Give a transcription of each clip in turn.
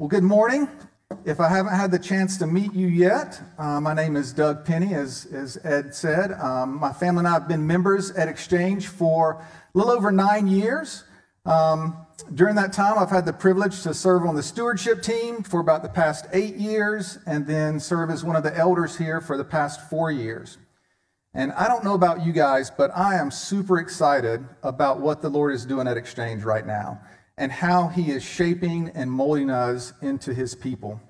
Well, good morning. If I haven't had the chance to meet you yet, uh, my name is Doug Penny, as, as Ed said. Um, my family and I have been members at Exchange for a little over nine years. Um, during that time, I've had the privilege to serve on the stewardship team for about the past eight years and then serve as one of the elders here for the past four years. And I don't know about you guys, but I am super excited about what the Lord is doing at Exchange right now and how he is shaping and molding us into his people.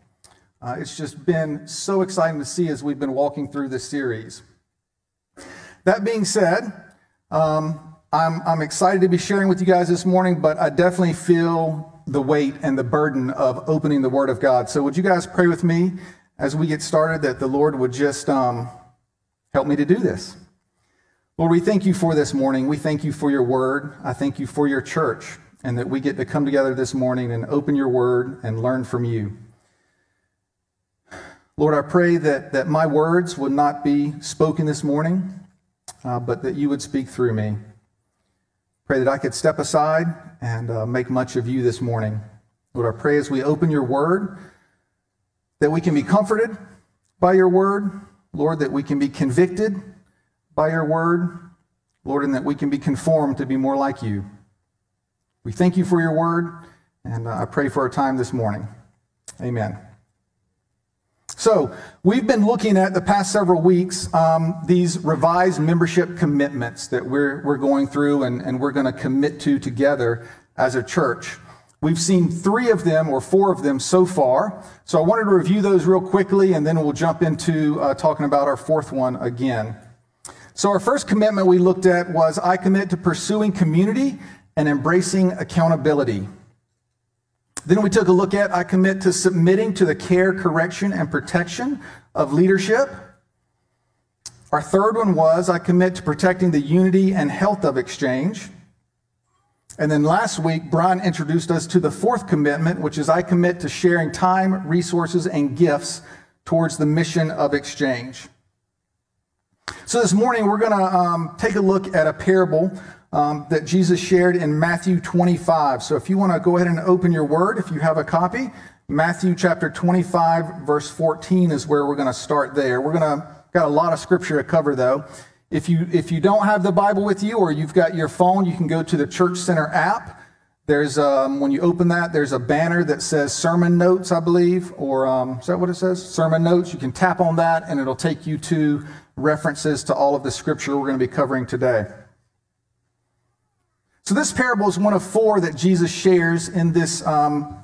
Uh, it's just been so exciting to see as we've been walking through this series. That being said, um, I'm, I'm excited to be sharing with you guys this morning, but I definitely feel the weight and the burden of opening the Word of God. So, would you guys pray with me as we get started that the Lord would just um, help me to do this? Lord, we thank you for this morning. We thank you for your Word. I thank you for your church and that we get to come together this morning and open your word and learn from you. Lord, I pray that, that my words would not be spoken this morning, uh, but that you would speak through me. Pray that I could step aside and uh, make much of you this morning. Lord, I pray as we open your word that we can be comforted by your word. Lord, that we can be convicted by your word. Lord, and that we can be conformed to be more like you. We thank you for your word, and uh, I pray for our time this morning. Amen. So, we've been looking at the past several weeks um, these revised membership commitments that we're, we're going through and, and we're going to commit to together as a church. We've seen three of them or four of them so far. So, I wanted to review those real quickly and then we'll jump into uh, talking about our fourth one again. So, our first commitment we looked at was I commit to pursuing community and embracing accountability. Then we took a look at I commit to submitting to the care, correction, and protection of leadership. Our third one was I commit to protecting the unity and health of exchange. And then last week, Brian introduced us to the fourth commitment, which is I commit to sharing time, resources, and gifts towards the mission of exchange. So this morning, we're going to um, take a look at a parable um, that Jesus shared in Matthew 25. So if you want to go ahead and open your word, if you have a copy, Matthew chapter 25, verse 14 is where we're going to start there. We're going to got a lot of scripture to cover though. If you if you don't have the Bible with you or you've got your phone, you can go to the Church Center app. There's um, when you open that, there's a banner that says sermon notes, I believe, or um, is that what it says? Sermon notes. You can tap on that, and it'll take you to references to all of the scripture we're going to be covering today. So, this parable is one of four that Jesus shares in this, um,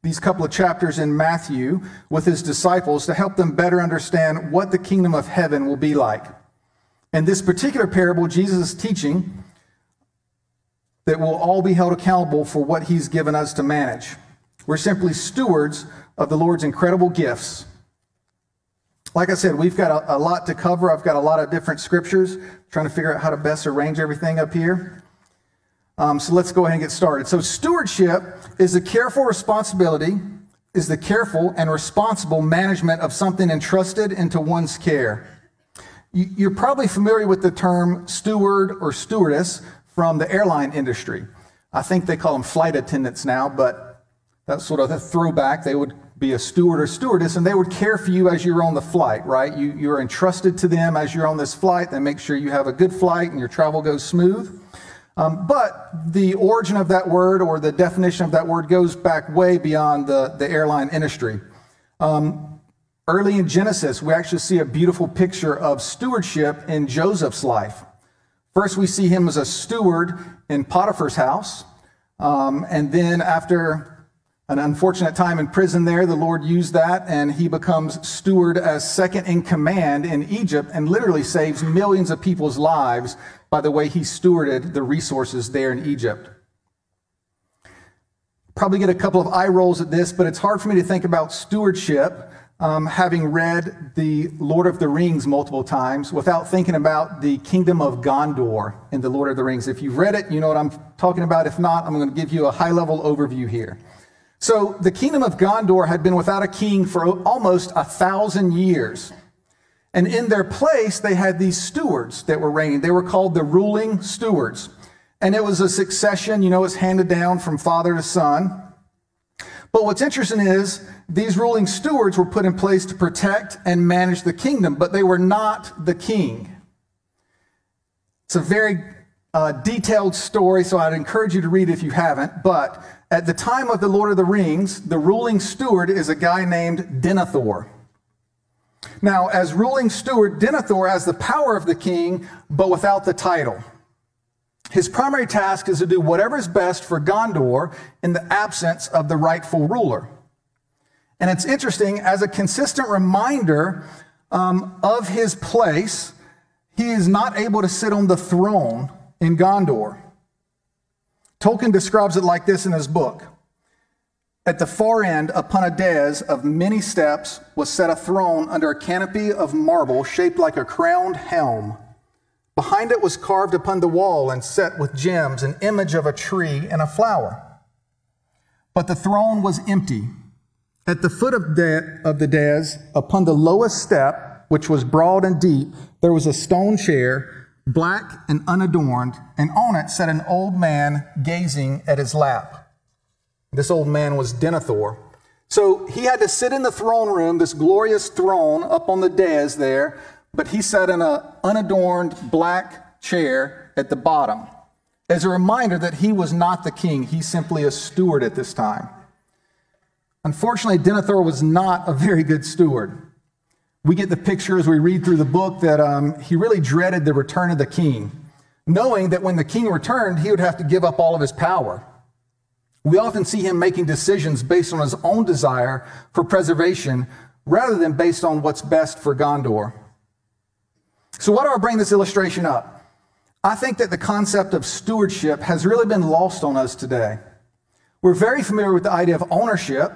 these couple of chapters in Matthew with his disciples to help them better understand what the kingdom of heaven will be like. In this particular parable, Jesus is teaching that we'll all be held accountable for what he's given us to manage. We're simply stewards of the Lord's incredible gifts. Like I said, we've got a, a lot to cover. I've got a lot of different scriptures, trying to figure out how to best arrange everything up here. Um, so let's go ahead and get started. So, stewardship is the careful responsibility, is the careful and responsible management of something entrusted into one's care. You're probably familiar with the term steward or stewardess from the airline industry. I think they call them flight attendants now, but that's sort of a throwback. They would be a steward or stewardess, and they would care for you as you're on the flight, right? You, you're entrusted to them as you're on this flight. They make sure you have a good flight and your travel goes smooth. Um, but the origin of that word or the definition of that word goes back way beyond the, the airline industry. Um, early in Genesis, we actually see a beautiful picture of stewardship in Joseph's life. First, we see him as a steward in Potiphar's house. Um, and then, after an unfortunate time in prison there, the Lord used that, and he becomes steward as second in command in Egypt and literally saves millions of people's lives by the way he stewarded the resources there in Egypt. Probably get a couple of eye rolls at this, but it's hard for me to think about stewardship um, having read the Lord of the Rings multiple times without thinking about the kingdom of Gondor in the Lord of the Rings. If you've read it, you know what I'm talking about. If not, I'm going to give you a high level overview here. So, the kingdom of Gondor had been without a king for almost a thousand years. And in their place, they had these stewards that were reigning. They were called the ruling stewards. And it was a succession, you know, it's handed down from father to son. But what's interesting is these ruling stewards were put in place to protect and manage the kingdom, but they were not the king. It's a very uh, detailed story, so I'd encourage you to read it if you haven't. But at the time of the Lord of the Rings, the ruling steward is a guy named Denethor. Now, as ruling steward, Denethor has the power of the king, but without the title. His primary task is to do whatever is best for Gondor in the absence of the rightful ruler. And it's interesting, as a consistent reminder um, of his place, he is not able to sit on the throne in Gondor. Tolkien describes it like this in his book. At the far end, upon a dais of many steps, was set a throne under a canopy of marble shaped like a crowned helm. Behind it was carved upon the wall and set with gems an image of a tree and a flower. But the throne was empty. At the foot of, the, of the dais, upon the lowest step, which was broad and deep, there was a stone chair, black and unadorned, and on it sat an old man gazing at his lap. This old man was Denethor. So he had to sit in the throne room, this glorious throne up on the dais there, but he sat in an unadorned black chair at the bottom as a reminder that he was not the king. He's simply a steward at this time. Unfortunately, Denethor was not a very good steward. We get the picture as we read through the book that um, he really dreaded the return of the king, knowing that when the king returned, he would have to give up all of his power. We often see him making decisions based on his own desire for preservation rather than based on what's best for Gondor. So, why do I bring this illustration up? I think that the concept of stewardship has really been lost on us today. We're very familiar with the idea of ownership,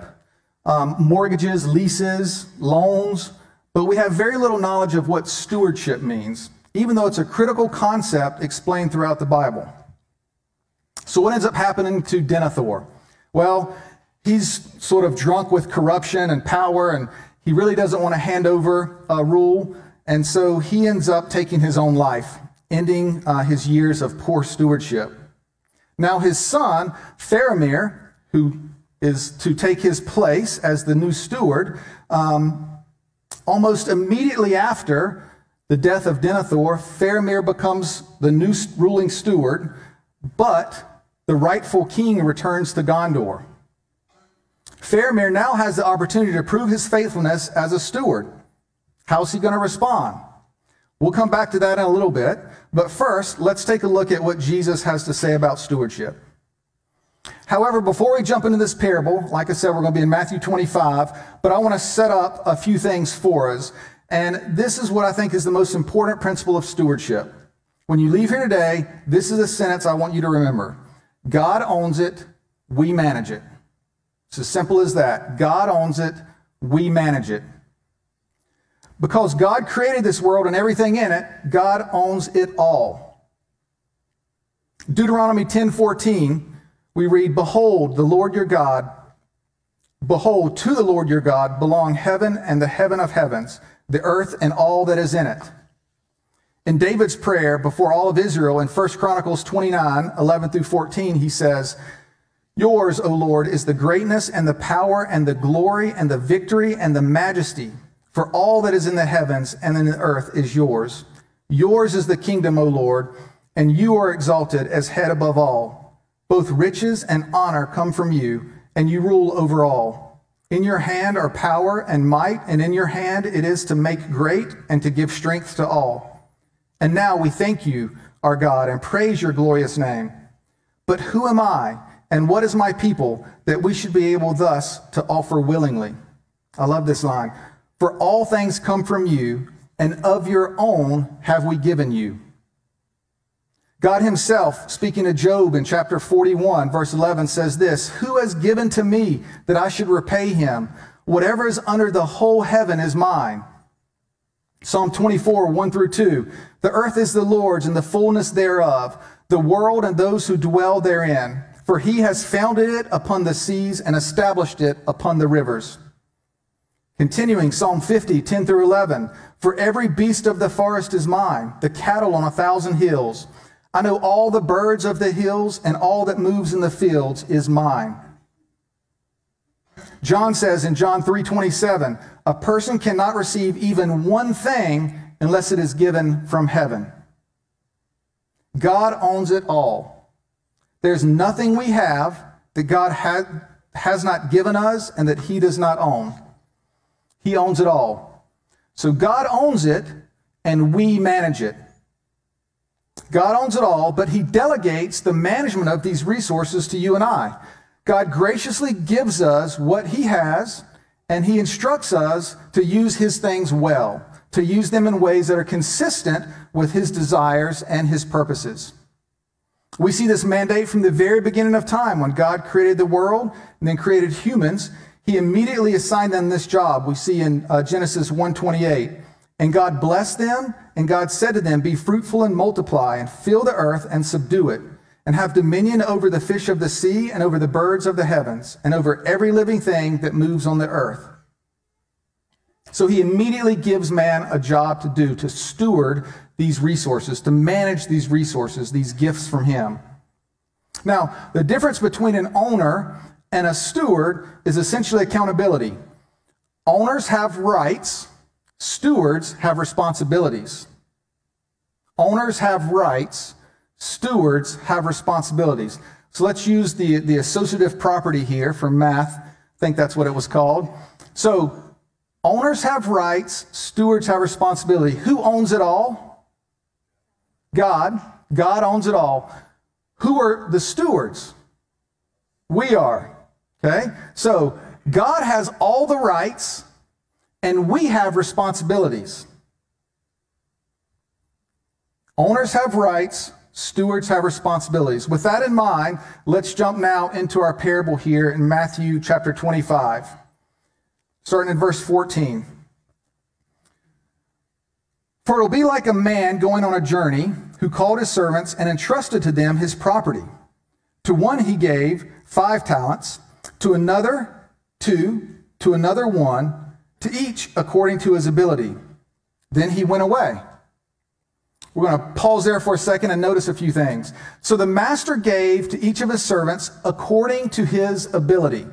um, mortgages, leases, loans, but we have very little knowledge of what stewardship means, even though it's a critical concept explained throughout the Bible. So, what ends up happening to Denethor? Well, he's sort of drunk with corruption and power, and he really doesn't want to hand over a rule. And so he ends up taking his own life, ending uh, his years of poor stewardship. Now, his son, Faramir, who is to take his place as the new steward, um, almost immediately after the death of Denethor, Faramir becomes the new ruling steward, but the rightful king returns to Gondor. Faramir now has the opportunity to prove his faithfulness as a steward. How's he going to respond? We'll come back to that in a little bit. But first, let's take a look at what Jesus has to say about stewardship. However, before we jump into this parable, like I said, we're going to be in Matthew 25, but I want to set up a few things for us. And this is what I think is the most important principle of stewardship. When you leave here today, this is a sentence I want you to remember God owns it, we manage it. It's as simple as that. God owns it, we manage it. Because God created this world and everything in it, God owns it all. Deuteronomy 10:14, we read, "Behold, the Lord your God, behold, to the Lord your God belong heaven and the heaven of heavens, the earth and all that is in it." In David's prayer before all of Israel in 1 Chronicles 29, 11 through 14, he says, Yours, O Lord, is the greatness and the power and the glory and the victory and the majesty. For all that is in the heavens and in the earth is yours. Yours is the kingdom, O Lord, and you are exalted as head above all. Both riches and honor come from you, and you rule over all. In your hand are power and might, and in your hand it is to make great and to give strength to all. And now we thank you, our God, and praise your glorious name. But who am I, and what is my people, that we should be able thus to offer willingly? I love this line. For all things come from you, and of your own have we given you. God Himself, speaking to Job in chapter 41, verse 11, says this Who has given to me that I should repay him? Whatever is under the whole heaven is mine. Psalm 24, 1 through 2. The earth is the Lord's and the fullness thereof, the world and those who dwell therein. For he has founded it upon the seas and established it upon the rivers. Continuing, Psalm 50, 10 through 11. For every beast of the forest is mine, the cattle on a thousand hills. I know all the birds of the hills, and all that moves in the fields is mine. John says in John 3:27, a person cannot receive even one thing unless it is given from heaven. God owns it all. There's nothing we have that God had, has not given us and that he does not own. He owns it all. So God owns it and we manage it. God owns it all, but he delegates the management of these resources to you and I. God graciously gives us what he has, and he instructs us to use his things well, to use them in ways that are consistent with his desires and his purposes. We see this mandate from the very beginning of time when God created the world and then created humans. He immediately assigned them this job. We see in uh, Genesis 128. And God blessed them, and God said to them, Be fruitful and multiply, and fill the earth and subdue it, and have dominion over the fish of the sea, and over the birds of the heavens, and over every living thing that moves on the earth. So he immediately gives man a job to do, to steward these resources, to manage these resources, these gifts from him. Now, the difference between an owner and a steward is essentially accountability. Owners have rights Stewards have responsibilities. Owners have rights. Stewards have responsibilities. So let's use the, the associative property here from math. I think that's what it was called. So owners have rights. Stewards have responsibility. Who owns it all? God. God owns it all. Who are the stewards? We are. Okay? So God has all the rights and we have responsibilities. Owners have rights, stewards have responsibilities. With that in mind, let's jump now into our parable here in Matthew chapter 25, starting in verse 14. For it will be like a man going on a journey who called his servants and entrusted to them his property. To one he gave five talents, to another two, to another one to each according to his ability. Then he went away. We're going to pause there for a second and notice a few things. So the master gave to each of his servants according to his ability.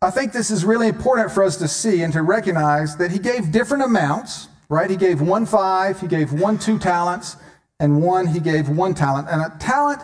I think this is really important for us to see and to recognize that he gave different amounts, right? He gave one five, he gave one two talents, and one he gave one talent. And a talent,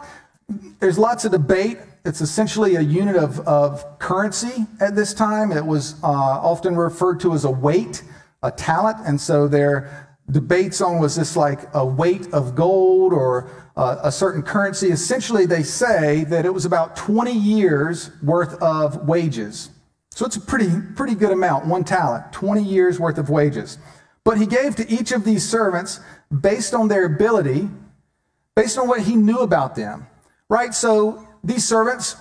there's lots of debate it's essentially a unit of, of currency at this time. It was uh, often referred to as a weight, a talent, and so their debates on was this like a weight of gold or uh, a certain currency. Essentially, they say that it was about 20 years worth of wages. So it's a pretty, pretty good amount, one talent, 20 years worth of wages. But he gave to each of these servants based on their ability, based on what he knew about them, right? So these servants,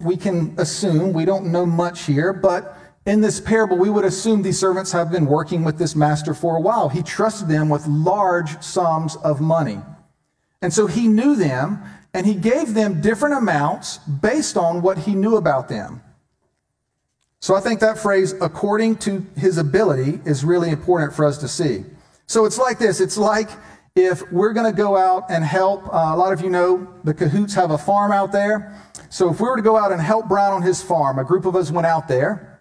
we can assume, we don't know much here, but in this parable, we would assume these servants have been working with this master for a while. He trusted them with large sums of money. And so he knew them and he gave them different amounts based on what he knew about them. So I think that phrase, according to his ability, is really important for us to see. So it's like this it's like if we're going to go out and help, uh, a lot of you know the Cahoots have a farm out there. So if we were to go out and help Brian on his farm, a group of us went out there.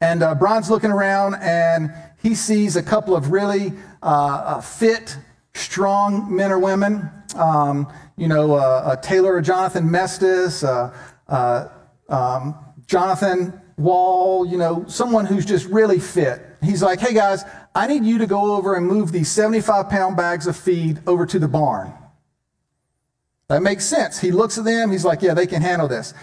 And uh, Brian's looking around and he sees a couple of really uh, uh fit, strong men or women. Um, you know, uh, Taylor or Jonathan Mestis, uh, um, Jonathan Wall, you know, someone who's just really fit. He's like, hey guys, I need you to go over and move these 75 pound bags of feed over to the barn. That makes sense. He looks at them, he's like, yeah, they can handle this.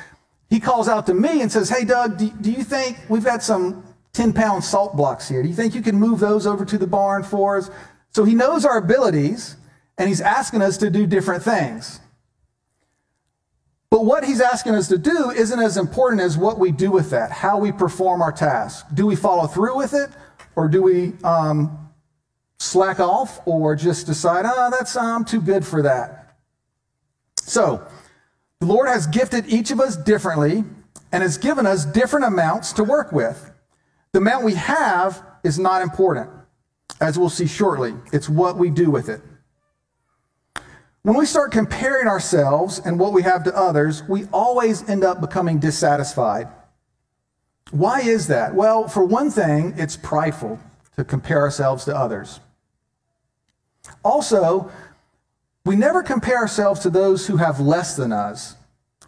He calls out to me and says, hey, Doug, do, do you think we've got some 10 pound salt blocks here? Do you think you can move those over to the barn for us? So he knows our abilities and he's asking us to do different things. But what he's asking us to do isn't as important as what we do with that, how we perform our task. Do we follow through with it or do we um, slack off or just decide, oh, that's, I'm too good for that? So, the Lord has gifted each of us differently and has given us different amounts to work with. The amount we have is not important, as we'll see shortly. It's what we do with it. When we start comparing ourselves and what we have to others, we always end up becoming dissatisfied. Why is that? Well, for one thing, it's prideful to compare ourselves to others. Also, we never compare ourselves to those who have less than us.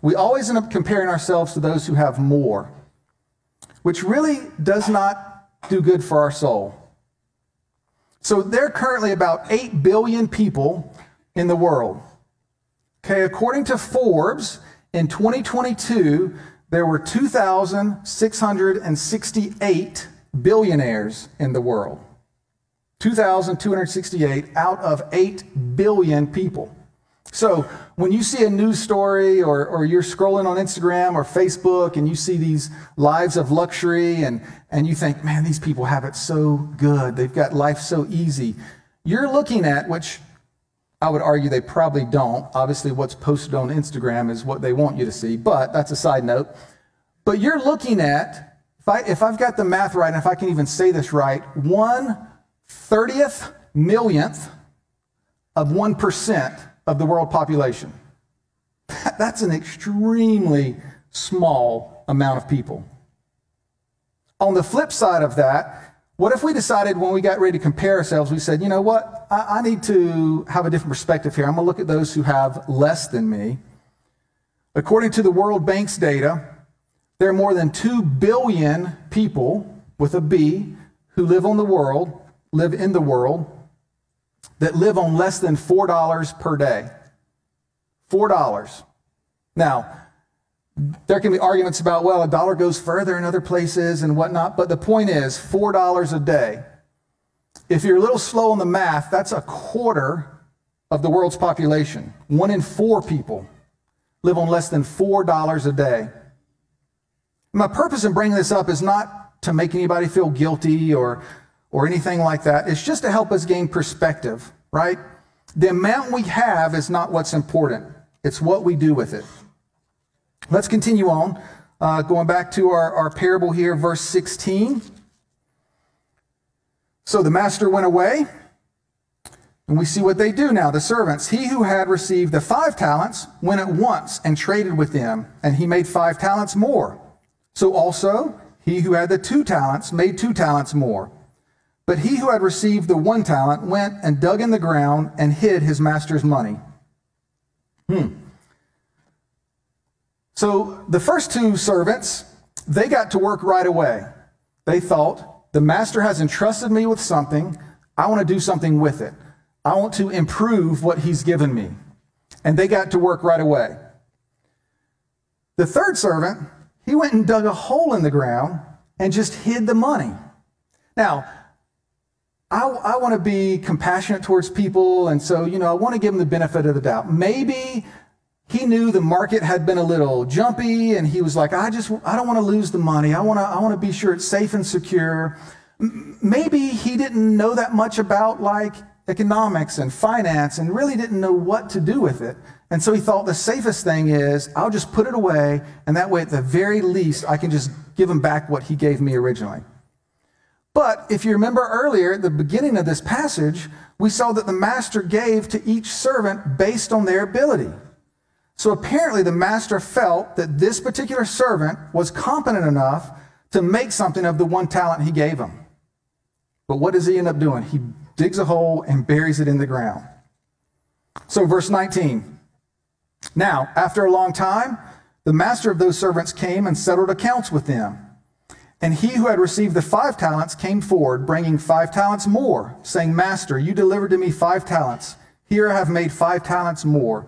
We always end up comparing ourselves to those who have more, which really does not do good for our soul. So there are currently about 8 billion people in the world. Okay, according to Forbes, in 2022, there were 2,668 billionaires in the world. 2,268 out of 8 billion people. So when you see a news story or, or you're scrolling on Instagram or Facebook and you see these lives of luxury and, and you think, man, these people have it so good. They've got life so easy. You're looking at, which I would argue they probably don't. Obviously, what's posted on Instagram is what they want you to see, but that's a side note. But you're looking at, if, I, if I've got the math right, and if I can even say this right, one 30th millionth of 1% of the world population. That's an extremely small amount of people. On the flip side of that, what if we decided when we got ready to compare ourselves, we said, you know what, I, I need to have a different perspective here. I'm going to look at those who have less than me. According to the World Bank's data, there are more than 2 billion people with a B who live on the world, live in the world, that live on less than $4 per day. $4. Now, there can be arguments about, well, a dollar goes further in other places and whatnot, but the point is $4 a day. If you're a little slow on the math, that's a quarter of the world's population. One in four people live on less than $4 a day. My purpose in bringing this up is not to make anybody feel guilty or or anything like that. It's just to help us gain perspective, right? The amount we have is not what's important, it's what we do with it. Let's continue on. Uh, going back to our, our parable here, verse 16. So the master went away, and we see what they do now. The servants, he who had received the five talents, went at once and traded with them, and he made five talents more. So also, he who had the two talents made two talents more. But he who had received the one talent went and dug in the ground and hid his master's money. Hmm. So the first two servants, they got to work right away. They thought, the master has entrusted me with something. I want to do something with it. I want to improve what he's given me. And they got to work right away. The third servant, he went and dug a hole in the ground and just hid the money. Now, I, I want to be compassionate towards people. And so, you know, I want to give them the benefit of the doubt. Maybe he knew the market had been a little jumpy and he was like, I just, I don't want to lose the money. I want to, I want to be sure it's safe and secure. Maybe he didn't know that much about like economics and finance and really didn't know what to do with it. And so he thought the safest thing is I'll just put it away. And that way, at the very least, I can just give him back what he gave me originally. But if you remember earlier, at the beginning of this passage, we saw that the master gave to each servant based on their ability. So apparently, the master felt that this particular servant was competent enough to make something of the one talent he gave him. But what does he end up doing? He digs a hole and buries it in the ground. So, verse 19. Now, after a long time, the master of those servants came and settled accounts with them. And he who had received the five talents came forward, bringing five talents more, saying, Master, you delivered to me five talents. Here I have made five talents more.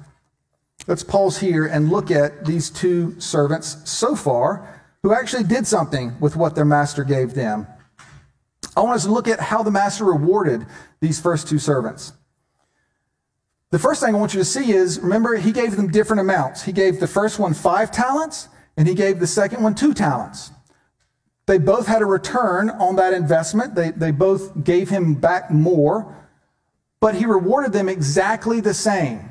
Let's pause here and look at these two servants so far who actually did something with what their master gave them. I want us to look at how the master rewarded these first two servants. The first thing I want you to see is remember, he gave them different amounts. He gave the first one five talents, and he gave the second one two talents. They both had a return on that investment. They, they both gave him back more, but he rewarded them exactly the same.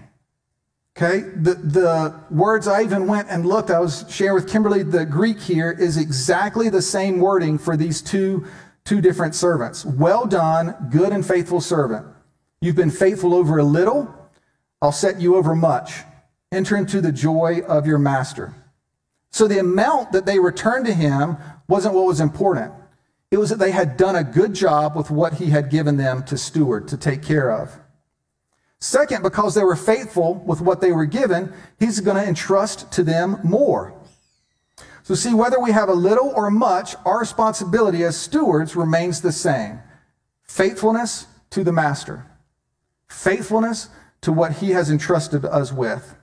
Okay, the, the words I even went and looked, I was sharing with Kimberly, the Greek here is exactly the same wording for these two, two different servants. Well done, good and faithful servant. You've been faithful over a little, I'll set you over much. Enter into the joy of your master. So the amount that they returned to him wasn't what was important. It was that they had done a good job with what he had given them to steward, to take care of. Second, because they were faithful with what they were given, he's going to entrust to them more. So, see, whether we have a little or much, our responsibility as stewards remains the same faithfulness to the master, faithfulness to what he has entrusted us with.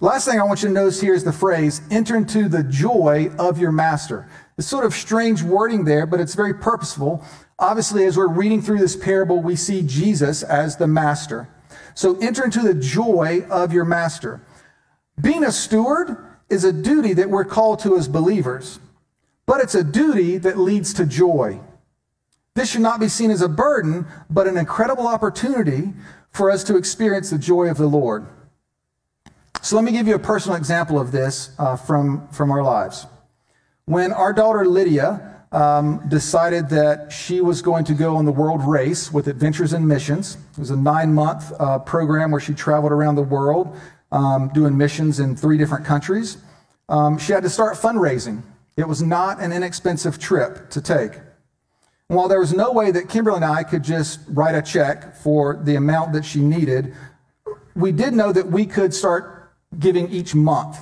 Last thing I want you to notice here is the phrase, enter into the joy of your master. It's sort of strange wording there, but it's very purposeful. Obviously, as we're reading through this parable, we see Jesus as the master. So enter into the joy of your master. Being a steward is a duty that we're called to as believers, but it's a duty that leads to joy. This should not be seen as a burden, but an incredible opportunity for us to experience the joy of the Lord. So let me give you a personal example of this uh, from, from our lives. When our daughter Lydia um, decided that she was going to go on the world race with Adventures in Missions. It was a nine month uh, program where she traveled around the world um, doing missions in three different countries. Um, she had to start fundraising. It was not an inexpensive trip to take. And while there was no way that Kimberly and I could just write a check for the amount that she needed, we did know that we could start giving each month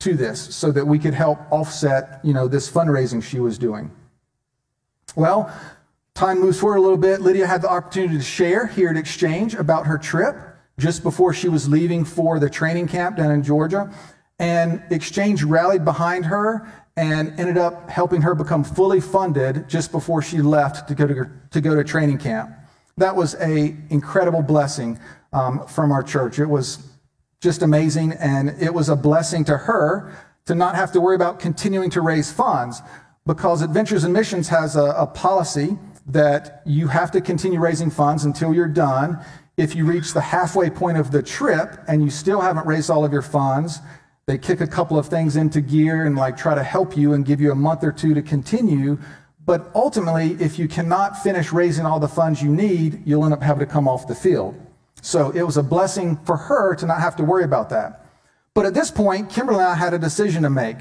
to this so that we could help offset, you know, this fundraising she was doing. Well, time moves forward a little bit. Lydia had the opportunity to share here at Exchange about her trip just before she was leaving for the training camp down in Georgia. And Exchange rallied behind her and ended up helping her become fully funded just before she left to go to, to, go to training camp. That was a incredible blessing um, from our church. It was just amazing, and it was a blessing to her to not have to worry about continuing to raise funds because Adventures in Missions has a, a, policy that you have to continue raising funds until you're done. If you reach the halfway point of the trip and you still haven't raised all of your funds, they kick a couple of things into gear and like try to help you and give you a month or two to continue. But ultimately, if you cannot finish raising all the funds you need, you'll end up having to come off the field. So it was a blessing for her to not have to worry about that. But at this point, Kimberly and I had a decision to make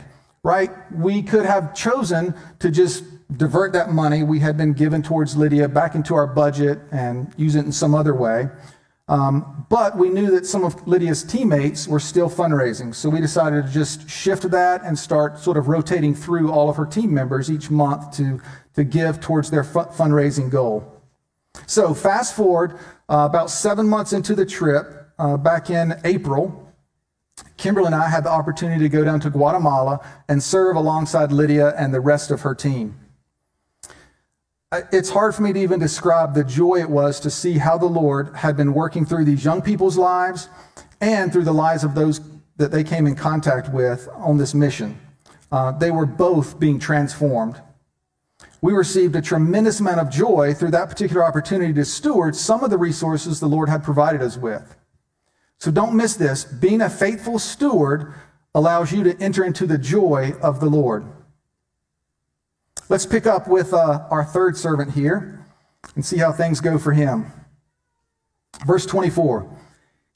right? We could have chosen to just divert that money we had been given towards Lydia back into our budget and use it in some other way. Um, but we knew that some of Lydia's teammates were still fundraising. So we decided to just shift that and start sort of rotating through all of her team members each month to, to give towards their fu- fundraising goal. So fast forward uh, about seven months into the trip, uh, back in April, Kimberly and I had the opportunity to go down to Guatemala and serve alongside Lydia and the rest of her team. It's hard for me to even describe the joy it was to see how the Lord had been working through these young people's lives and through the lives of those that they came in contact with on this mission. Uh, they were both being transformed. We received a tremendous amount of joy through that particular opportunity to steward some of the resources the Lord had provided us with. So don't miss this. Being a faithful steward allows you to enter into the joy of the Lord. Let's pick up with uh, our third servant here and see how things go for him. Verse 24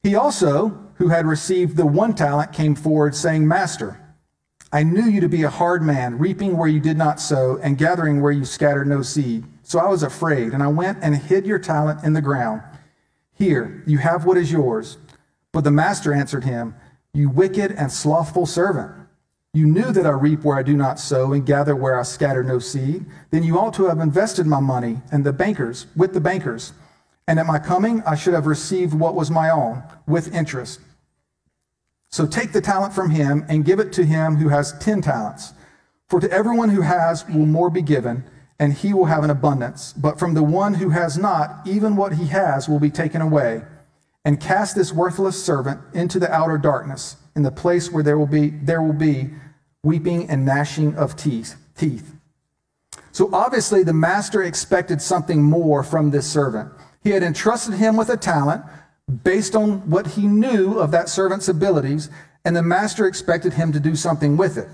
He also, who had received the one talent, came forward, saying, Master, I knew you to be a hard man, reaping where you did not sow, and gathering where you scattered no seed. So I was afraid, and I went and hid your talent in the ground. Here, you have what is yours. But the master answered him, You wicked and slothful servant. You knew that I reap where I do not sow and gather where I scatter no seed. Then you ought to have invested my money and the bankers with the bankers. And at my coming, I should have received what was my own with interest. So take the talent from him and give it to him who has ten talents. For to everyone who has will more be given, and he will have an abundance. But from the one who has not, even what he has will be taken away and cast this worthless servant into the outer darkness, in the place where there will be there will be weeping and gnashing of teeth. Teeth. So obviously, the master expected something more from this servant. He had entrusted him with a talent based on what he knew of that servant's abilities, and the master expected him to do something with it.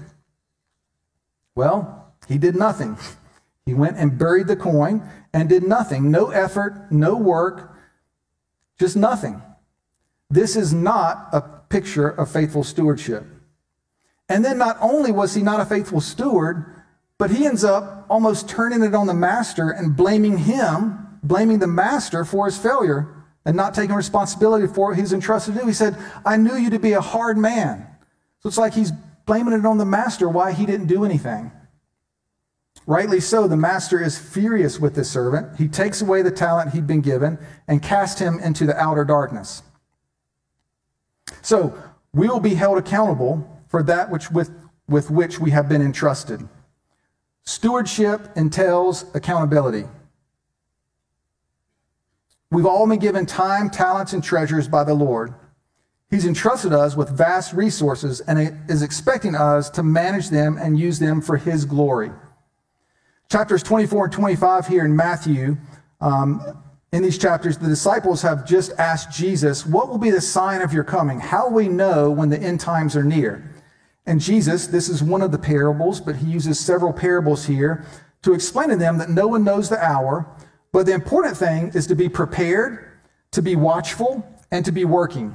Well, he did nothing. He went and buried the coin and did nothing. No effort, no work, just nothing. This is not a picture of faithful stewardship. And then not only was he not a faithful steward, but he ends up almost turning it on the master and blaming him, blaming the master for his failure and not taking responsibility for what he's entrusted to do. He said, I knew you to be a hard man. So it's like he's blaming it on the master why he didn't do anything. Rightly so, the master is furious with this servant. He takes away the talent he'd been given and casts him into the outer darkness. So we will be held accountable for that which with, with which we have been entrusted. Stewardship entails accountability. We've all been given time, talents, and treasures by the Lord. He's entrusted us with vast resources and is expecting us to manage them and use them for His glory. Chapters 24 and 25 here in Matthew, um, in these chapters, the disciples have just asked Jesus, What will be the sign of your coming? How will we know when the end times are near? And Jesus, this is one of the parables, but he uses several parables here to explain to them that no one knows the hour, but the important thing is to be prepared, to be watchful, and to be working.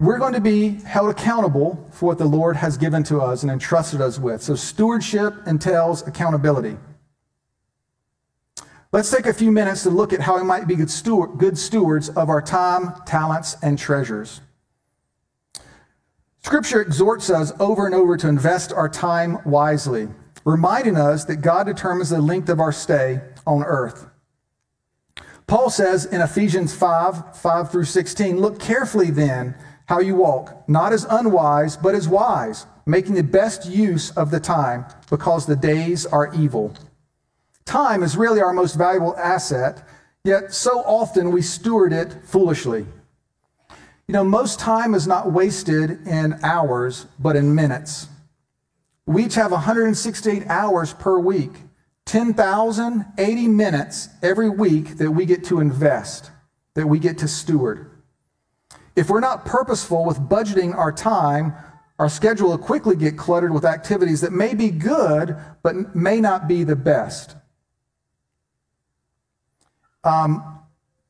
We're going to be held accountable for what the Lord has given to us and entrusted us with. So, stewardship entails accountability. Let's take a few minutes to look at how we might be good, steward, good stewards of our time, talents, and treasures. Scripture exhorts us over and over to invest our time wisely, reminding us that God determines the length of our stay on earth. Paul says in Ephesians 5 5 through 16, Look carefully then how you walk, not as unwise, but as wise, making the best use of the time, because the days are evil. Time is really our most valuable asset, yet so often we steward it foolishly. You know, most time is not wasted in hours, but in minutes. We each have 168 hours per week, 10,080 minutes every week that we get to invest, that we get to steward. If we're not purposeful with budgeting our time, our schedule will quickly get cluttered with activities that may be good, but may not be the best. Um,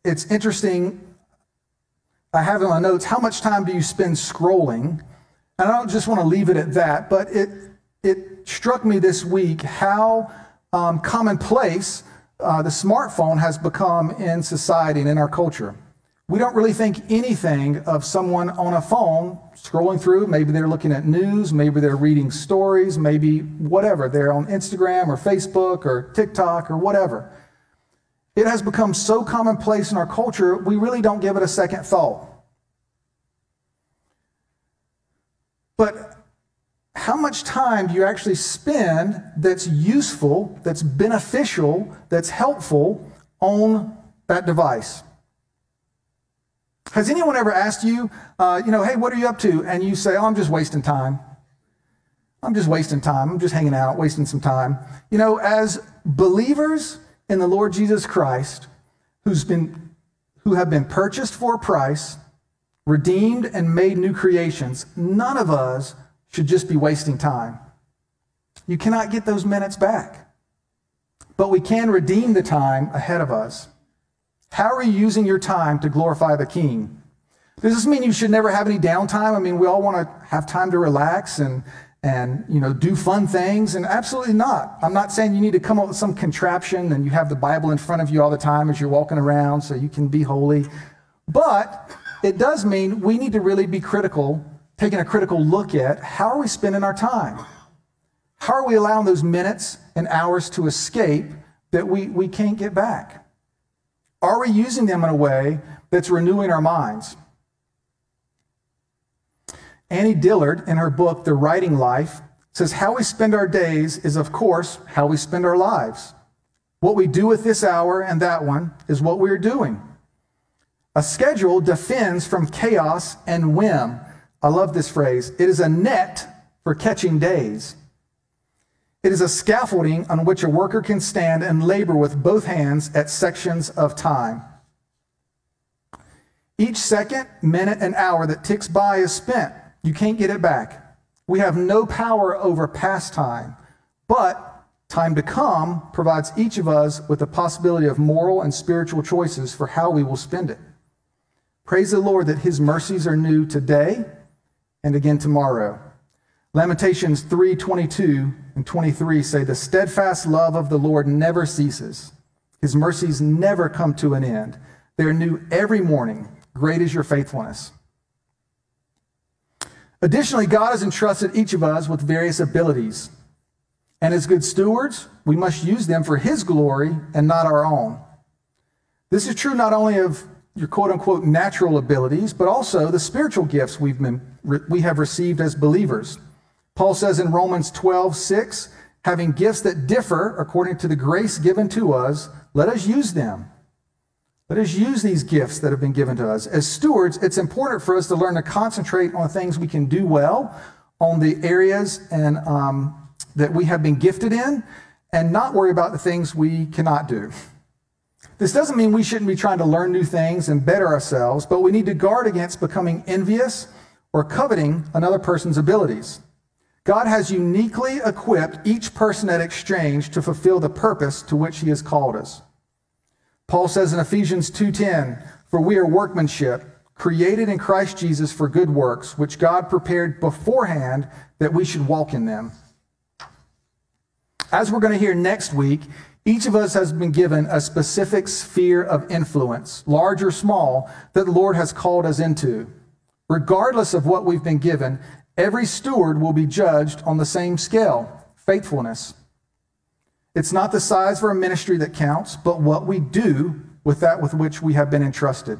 it's interesting I have in my notes, how much time do you spend scrolling? And I don't just want to leave it at that, but it, it struck me this week how um, commonplace uh, the smartphone has become in society and in our culture. We don't really think anything of someone on a phone scrolling through. Maybe they're looking at news, maybe they're reading stories, maybe whatever. They're on Instagram or Facebook or TikTok or whatever. It has become so commonplace in our culture, we really don't give it a second thought. But how much time do you actually spend that's useful, that's beneficial, that's helpful on that device? Has anyone ever asked you, uh, you know, hey, what are you up to? And you say, oh, I'm just wasting time. I'm just wasting time. I'm just hanging out, wasting some time. You know, as believers, in the Lord Jesus Christ, who's been, who have been purchased for a price, redeemed, and made new creations, none of us should just be wasting time. You cannot get those minutes back. But we can redeem the time ahead of us. How are you using your time to glorify the King? Does this mean you should never have any downtime? I mean, we all want to have time to relax and, and you know do fun things and absolutely not i'm not saying you need to come up with some contraption and you have the bible in front of you all the time as you're walking around so you can be holy but it does mean we need to really be critical taking a critical look at how are we spending our time how are we allowing those minutes and hours to escape that we, we can't get back are we using them in a way that's renewing our minds Annie Dillard, in her book, The Writing Life, says how we spend our days is, of course, how we spend our lives. What we do with this hour and that one is what we're doing. A schedule defends from chaos and whim. I love this phrase. It is a net for catching days. It is a scaffolding on which a worker can stand and labor with both hands at sections of time. Each second, minute, and hour that ticks by is spent. You can't get it back. We have no power over past time, but time to come provides each of us with the possibility of moral and spiritual choices for how we will spend it. Praise the Lord that his mercies are new today and again tomorrow. Lamentations 3 22 and 23 say, The steadfast love of the Lord never ceases, his mercies never come to an end. They are new every morning. Great is your faithfulness. Additionally, God has entrusted each of us with various abilities. And as good stewards, we must use them for his glory and not our own. This is true not only of your quote unquote natural abilities, but also the spiritual gifts we've been, we have received as believers. Paul says in Romans 12, 6, having gifts that differ according to the grace given to us, let us use them. Let us use these gifts that have been given to us. As stewards, it's important for us to learn to concentrate on things we can do well, on the areas and um, that we have been gifted in, and not worry about the things we cannot do. This doesn't mean we shouldn't be trying to learn new things and better ourselves, but we need to guard against becoming envious or coveting another person's abilities. God has uniquely equipped each person at exchange to fulfill the purpose to which he has called us. Paul says in Ephesians 2:10, "For we are workmanship, created in Christ Jesus for good works, which God prepared beforehand that we should walk in them." As we're going to hear next week, each of us has been given a specific sphere of influence, large or small, that the Lord has called us into. Regardless of what we've been given, Every steward will be judged on the same scale faithfulness. It's not the size of our ministry that counts, but what we do with that with which we have been entrusted.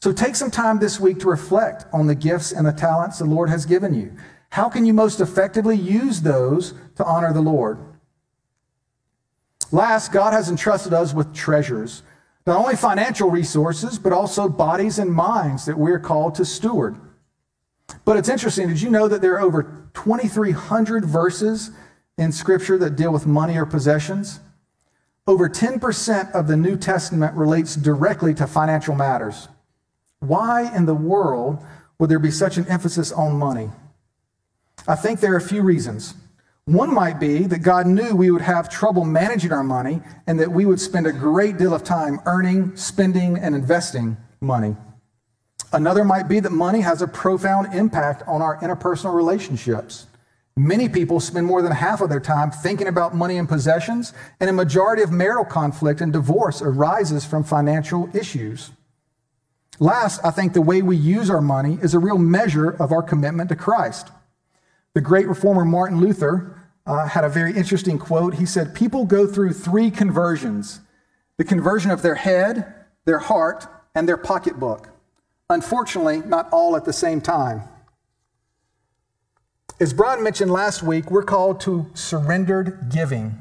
So take some time this week to reflect on the gifts and the talents the Lord has given you. How can you most effectively use those to honor the Lord? Last, God has entrusted us with treasures, not only financial resources, but also bodies and minds that we're called to steward. But it's interesting. Did you know that there are over 2,300 verses in Scripture that deal with money or possessions? Over 10% of the New Testament relates directly to financial matters. Why in the world would there be such an emphasis on money? I think there are a few reasons. One might be that God knew we would have trouble managing our money and that we would spend a great deal of time earning, spending, and investing money. Another might be that money has a profound impact on our interpersonal relationships. Many people spend more than half of their time thinking about money and possessions, and a majority of marital conflict and divorce arises from financial issues. Last, I think the way we use our money is a real measure of our commitment to Christ. The great reformer Martin Luther uh, had a very interesting quote. He said, People go through three conversions the conversion of their head, their heart, and their pocketbook. Unfortunately, not all at the same time. As Brian mentioned last week, we're called to surrendered giving.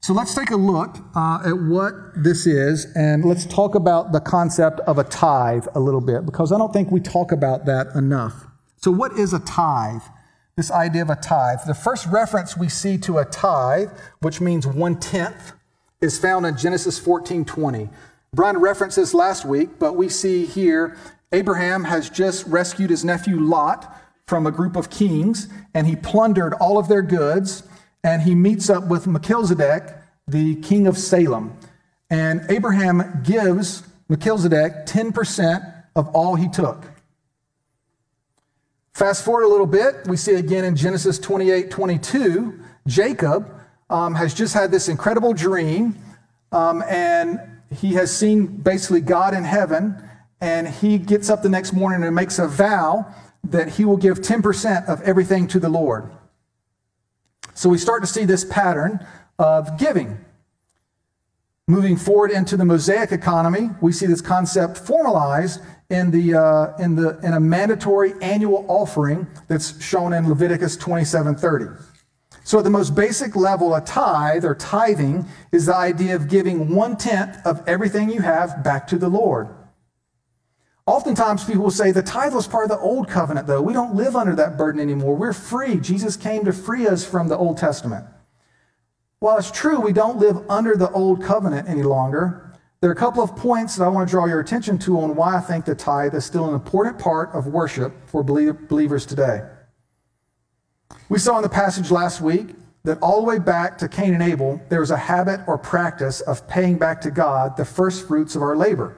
So let's take a look uh, at what this is, and let's talk about the concept of a tithe a little bit, because I don't think we talk about that enough. So, what is a tithe? This idea of a tithe. The first reference we see to a tithe, which means one tenth, is found in Genesis 14 20. Brian referenced this last week, but we see here Abraham has just rescued his nephew Lot from a group of kings, and he plundered all of their goods, and he meets up with Melchizedek, the king of Salem. And Abraham gives Melchizedek 10% of all he took. Fast forward a little bit, we see again in Genesis 28 22, Jacob um, has just had this incredible dream, um, and he has seen basically God in heaven, and he gets up the next morning and makes a vow that he will give 10% of everything to the Lord. So we start to see this pattern of giving. Moving forward into the Mosaic economy, we see this concept formalized in, the, uh, in, the, in a mandatory annual offering that's shown in Leviticus 27:30. So, at the most basic level, a tithe or tithing is the idea of giving one tenth of everything you have back to the Lord. Oftentimes, people will say the tithe was part of the old covenant, though. We don't live under that burden anymore. We're free. Jesus came to free us from the Old Testament. While it's true we don't live under the old covenant any longer, there are a couple of points that I want to draw your attention to on why I think the tithe is still an important part of worship for believers today. We saw in the passage last week that all the way back to Cain and Abel, there was a habit or practice of paying back to God the first fruits of our labor.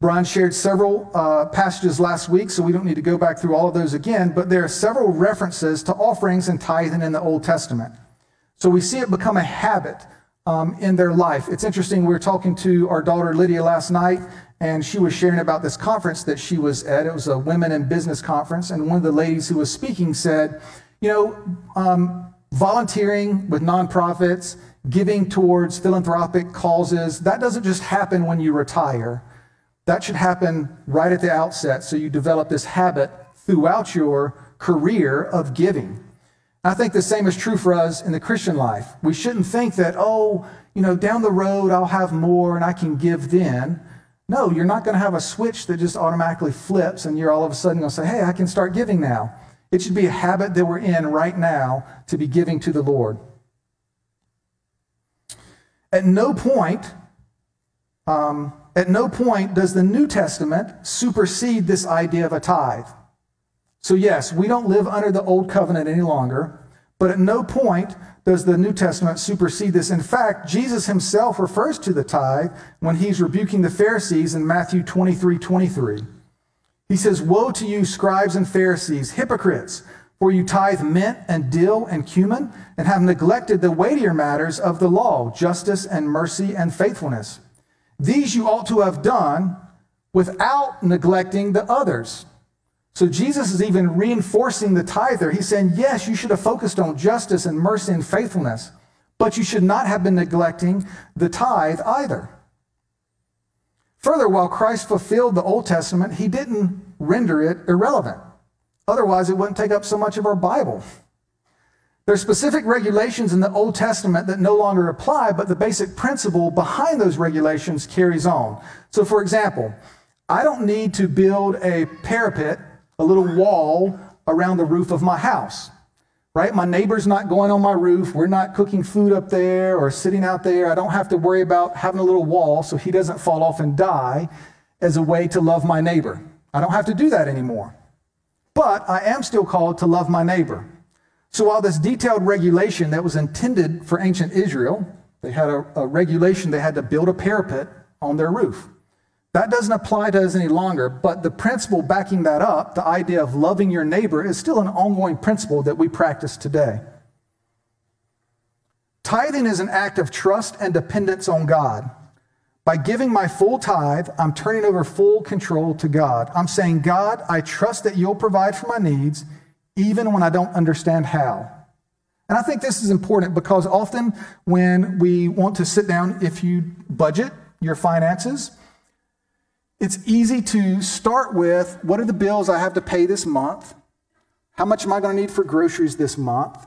Brian shared several uh, passages last week, so we don't need to go back through all of those again, but there are several references to offerings and tithing in the Old Testament. So we see it become a habit um, in their life. It's interesting, we were talking to our daughter Lydia last night, and she was sharing about this conference that she was at. It was a women in business conference, and one of the ladies who was speaking said, You know, um, volunteering with nonprofits, giving towards philanthropic causes, that doesn't just happen when you retire. That should happen right at the outset so you develop this habit throughout your career of giving. I think the same is true for us in the Christian life. We shouldn't think that, oh, you know, down the road I'll have more and I can give then. No, you're not going to have a switch that just automatically flips and you're all of a sudden going to say, hey, I can start giving now. It should be a habit that we're in right now to be giving to the Lord. At no point, um, at no point does the New Testament supersede this idea of a tithe. So, yes, we don't live under the old covenant any longer, but at no point does the New Testament supersede this. In fact, Jesus himself refers to the tithe when he's rebuking the Pharisees in Matthew 23 23. He says, Woe to you, scribes and Pharisees, hypocrites! For you tithe mint and dill and cumin, and have neglected the weightier matters of the law, justice and mercy and faithfulness. These you ought to have done without neglecting the others. So Jesus is even reinforcing the tither. He's saying, yes, you should have focused on justice and mercy and faithfulness, but you should not have been neglecting the tithe either. Further, while Christ fulfilled the Old Testament, he didn't render it irrelevant. Otherwise, it wouldn't take up so much of our Bible. There are specific regulations in the Old Testament that no longer apply, but the basic principle behind those regulations carries on. So, for example, I don't need to build a parapet a little wall around the roof of my house, right? My neighbor's not going on my roof. We're not cooking food up there or sitting out there. I don't have to worry about having a little wall so he doesn't fall off and die as a way to love my neighbor. I don't have to do that anymore. But I am still called to love my neighbor. So while this detailed regulation that was intended for ancient Israel, they had a, a regulation they had to build a parapet on their roof. That doesn't apply to us any longer, but the principle backing that up, the idea of loving your neighbor, is still an ongoing principle that we practice today. Tithing is an act of trust and dependence on God. By giving my full tithe, I'm turning over full control to God. I'm saying, God, I trust that you'll provide for my needs, even when I don't understand how. And I think this is important because often when we want to sit down, if you budget your finances, it's easy to start with what are the bills I have to pay this month? How much am I going to need for groceries this month?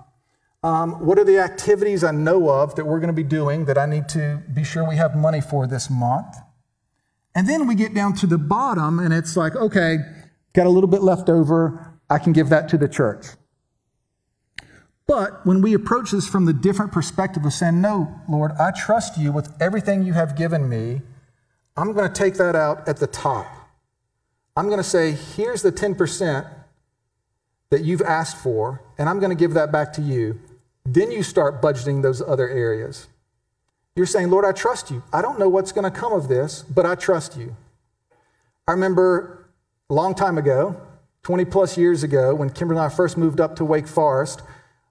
Um, what are the activities I know of that we're going to be doing that I need to be sure we have money for this month? And then we get down to the bottom and it's like, okay, got a little bit left over. I can give that to the church. But when we approach this from the different perspective of saying, no, Lord, I trust you with everything you have given me I'm going to take that out at the top. I'm going to say, here's the 10% that you've asked for, and I'm going to give that back to you. Then you start budgeting those other areas. You're saying, Lord, I trust you. I don't know what's going to come of this, but I trust you. I remember a long time ago, 20 plus years ago, when Kimberly and I first moved up to Wake Forest,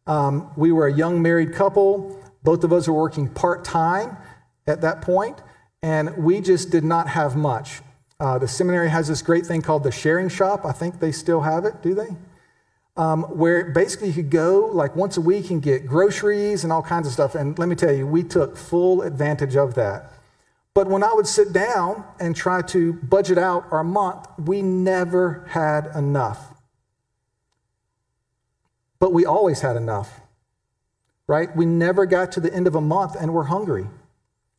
um, we were a young married couple. Both of us were working part time at that point and we just did not have much. Uh, the seminary has this great thing called the sharing shop. I think they still have it, do they? Um, where basically you could go like once a week and get groceries and all kinds of stuff. And let me tell you, we took full advantage of that. But when I would sit down and try to budget out our month, we never had enough. But we always had enough, right? We never got to the end of a month and we're hungry.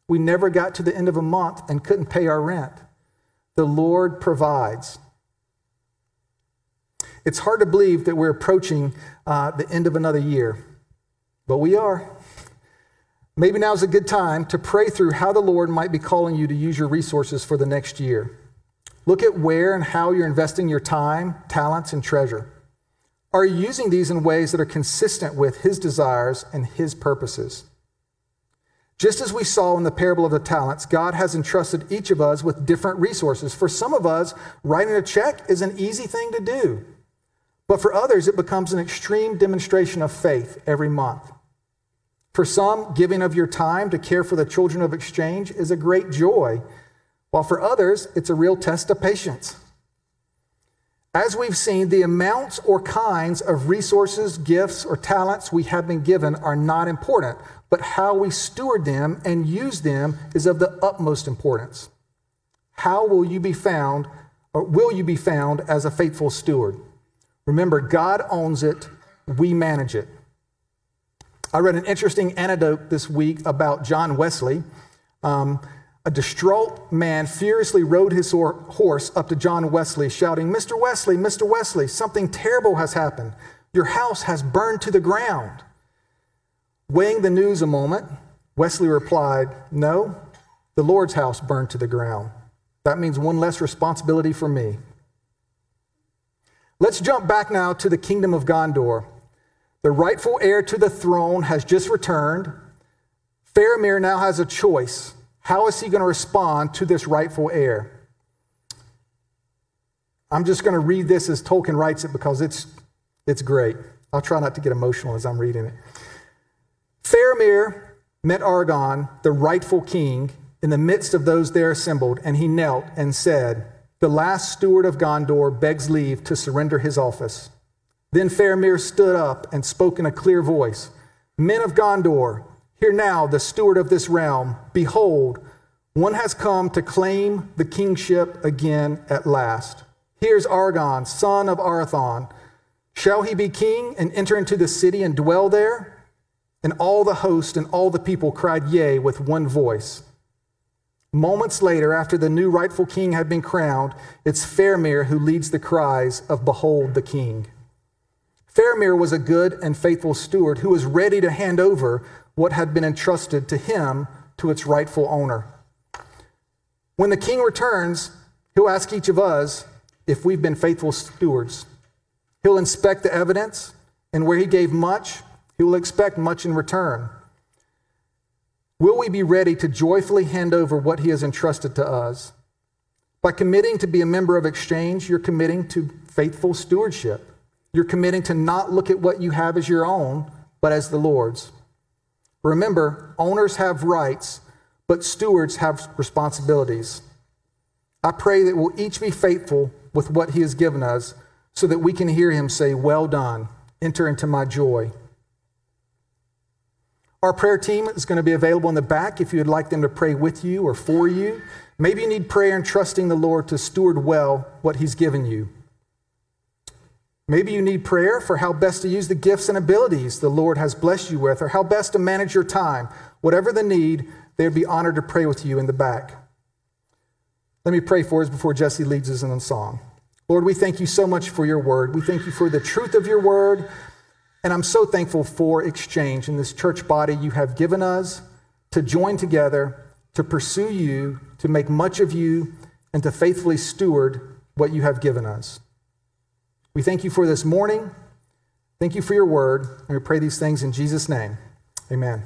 We never got to the end of a month and couldn't pay our rent. the Lord provides. It's hard to believe that we're approaching uh, the end of another year, but we are. Maybe now is a good time to pray through how the Lord might be calling you to use your resources for the next year. Look at where and how you're investing your time, talents, and treasure. Are you using these in ways that are consistent with His desires and His purposes? Just as we saw in the parable of the talents, God has entrusted each of us with different resources. For some of us, writing a check is an easy thing to do. But for others, it becomes an extreme demonstration of faith every month. For some, giving of your time to care for the children of exchange is a great joy, while for others, it's a real test of patience. As we've seen, the amounts or kinds of resources, gifts, or talents we have been given are not important, but how we steward them and use them is of the utmost importance. How will you be found, or will you be found as a faithful steward? Remember, God owns it, we manage it. I read an interesting anecdote this week about John Wesley. Um, a distraught man furiously rode his horse up to John Wesley, shouting, Mr. Wesley, Mr. Wesley, something terrible has happened. Your house has burned to the ground. Weighing the news a moment, Wesley replied, No, the Lord's house burned to the ground. That means one less responsibility for me. Let's jump back now to the kingdom of Gondor. The rightful heir to the throne has just returned. Faramir now has a choice. How is he going to respond to this rightful heir? I'm just going to read this as Tolkien writes it because it's, it's great. I'll try not to get emotional as I'm reading it. Faramir met Aragorn, the rightful king, in the midst of those there assembled, and he knelt and said, the last steward of Gondor begs leave to surrender his office. Then Faramir stood up and spoke in a clear voice Men of Gondor, hear now the steward of this realm. Behold, one has come to claim the kingship again at last. Here's Aragorn, son of Arathorn. Shall he be king and enter into the city and dwell there? And all the host and all the people cried, Yea, with one voice. Moments later, after the new rightful king had been crowned, it's Faramir who leads the cries of, Behold the king. Faramir was a good and faithful steward who was ready to hand over what had been entrusted to him to its rightful owner. When the king returns, he'll ask each of us if we've been faithful stewards. He'll inspect the evidence, and where he gave much, he will expect much in return. Will we be ready to joyfully hand over what He has entrusted to us? By committing to be a member of exchange, you're committing to faithful stewardship. You're committing to not look at what you have as your own, but as the Lord's. Remember, owners have rights, but stewards have responsibilities. I pray that we'll each be faithful with what He has given us so that we can hear Him say, Well done, enter into my joy. Our prayer team is going to be available in the back if you would like them to pray with you or for you. Maybe you need prayer and trusting the Lord to steward well what He's given you. Maybe you need prayer for how best to use the gifts and abilities the Lord has blessed you with, or how best to manage your time. Whatever the need, they would be honored to pray with you in the back. Let me pray for us before Jesse leads us in a song. Lord, we thank you so much for your word. We thank you for the truth of your word. And I'm so thankful for exchange in this church body you have given us to join together, to pursue you, to make much of you, and to faithfully steward what you have given us. We thank you for this morning. Thank you for your word. And we pray these things in Jesus' name. Amen.